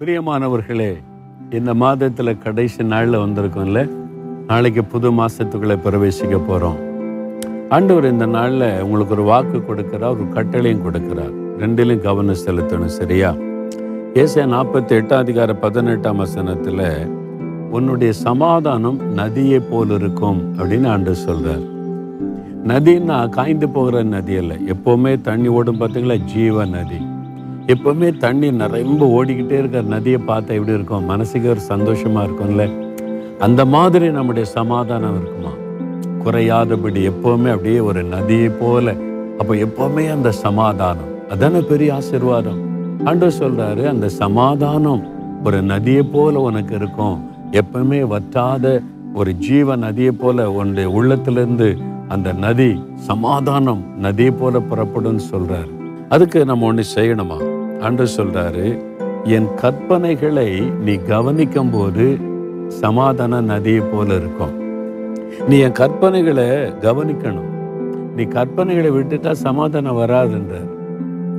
பிரியமானவர்களே இந்த மாதத்தில் கடைசி நாளில் வந்திருக்கோம்ல நாளைக்கு புது மாதத்துக்குள்ளே பிரவேசிக்க போகிறோம் ஆண்டவர் இந்த நாளில் உங்களுக்கு ஒரு வாக்கு கொடுக்குறா ஒரு கட்டளையும் கொடுக்குறார். ரெண்டிலும் கவனம் செலுத்தணும் சரியா? ஏசிய நாற்பத்தி எட்டாம் அதிகார பதினெட்டாம் வசனத்தில் உன்னுடைய சமாதானம் நதியை போல் இருக்கும் அப்படின்னு ஆண்டு சொல்கிறார் நதின்னா காய்ந்து போகிற நதி அல்ல எப்போவுமே தண்ணி ஓடும் பார்த்தீங்களா ஜீவ நதி எப்போவுமே தண்ணி நிறைய ஓடிக்கிட்டே இருக்கிற நதியை பார்த்தா எப்படி இருக்கும்? மனசுக்கு ஒரு சந்தோஷமா இருக்கும்ல? அந்த மாதிரி நம்முடைய சமாதானம் இருக்குமா? குறையாதபடி எப்போவுமே அப்படியே ஒரு நதியை போல. அப்போ எப்போவுமே அந்த சமாதானம். அதான பெரிய ஆசீர்வாதம். அன்று சொல்றாரு அந்த சமாதானம் ஒரு நதியை போல உனக்கு இருக்கும். எப்பவுமே வற்றாத ஒரு ஜீவ நதியை போல உன்னுடைய உள்ளத்திலிருந்து அந்த நதி சமாதானம் நதியை போல புறப்படும்னு சொல்றாரு. அதுக்கு நம்ம ஒன்று செய்யணுமா? அன்று சொல்றாரு என் கற்பனைகளை நீ கவனிக்கும் போது சமாதான நதியை போல இருக்கும். நீ என் கற்பனைகளை கவனிக்கணும். நீ கற்பனைகளை விட்டுட்டா சமாதானம் வராதுன்றார்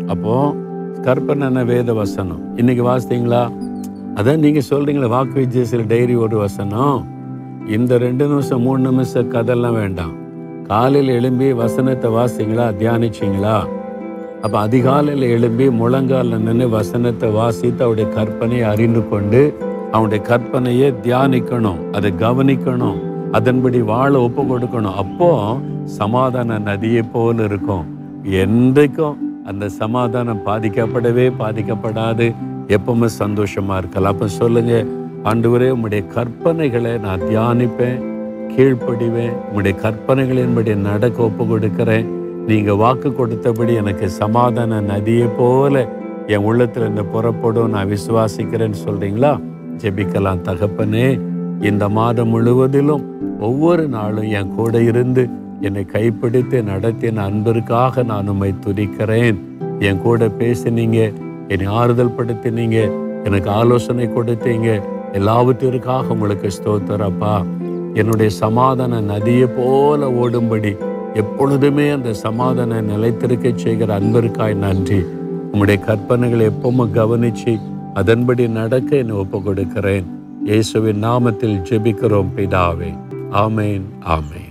அப்போ கற்பனை வேத வசனம். இன்னைக்கு வாசித்தீங்களா? அதான் நீங்க சொல்றீங்களே வாக்கு விஜயசில் டைரி ஒரு வசனம். இந்த ரெண்டு நிமிஷம் மூணு நிமிஷம் கதெல்லாம் வேண்டாம். காலையில் எழும்பி வசனத்தை வாசிங்களா? தியானிச்சிங்களா? அப்போ அதிகாலையில் எழும்பி முழங்காலில் நின்று வசனத்தை வாசித்து அவருடைய கற்பனையை அறிந்து கொண்டு அவனுடைய கற்பனையை தியானிக்கணும் அதை கவனிக்கணும் அதன்படி வாழ ஒப்பு கொடுக்கணும். அப்போ சமாதான நதியை போல் இருக்கும். என்றைக்கும் அந்த சமாதானம் பாதிக்கப்படவே பாதிக்கப்படாது. எப்பவுமே சந்தோஷமா இருக்கலாம். அப்ப சொல்லுங்க ஆண்டவரே உங்களுடைய கற்பனைகளை நான் தியானிப்பேன் கீழ்ப்படிவேன் உங்களுடைய கற்பனைகளின்படி நடக்க ஒப்பு கொடுக்கிறேன். நீங்கள் வாக்கு கொடுத்தபடி எனக்கு சமாதான நதியை போல என் உள்ளத்தில் இருந்து புறப்படும். நான் விசுவாசிக்கிறேன்னு சொல்கிறீங்களா ஜெபிக்கலாம் தகப்பனே. இந்த மாதம் முழுவதிலும் ஒவ்வொரு நாளும் என் கூட இருந்து என்னை கைப்பிடித்து நடத்தின அன்பிற்காக நான் உம்மை துதிக்கிறேன். என் கூட பேசினீங்க என்னை ஆறுதல் படுத்தினீங்க எனக்கு ஆலோசனை கொடுத்தீங்க. எல்லாவற்றிற்காக உங்களுக்கு ஸ்தோத்திரப்பா என்னுடைய சமாதான நதியை போல ஓடும்படி எப்பொழுதுமே அந்த சமாதான நிலைத்திருக்க செய்கிற அன்பிற்காய் நன்றி. உம்முடைய கற்பனைகளை எப்பவும் கவனிச்சு அதன்படி நடக்க என்னை ஒப்பு கொடுக்கிறேன் இயேசுவின் நாமத்தில் ஜெபிக்கிறோம் பிதாவே. ஆமேன் ஆமேன்.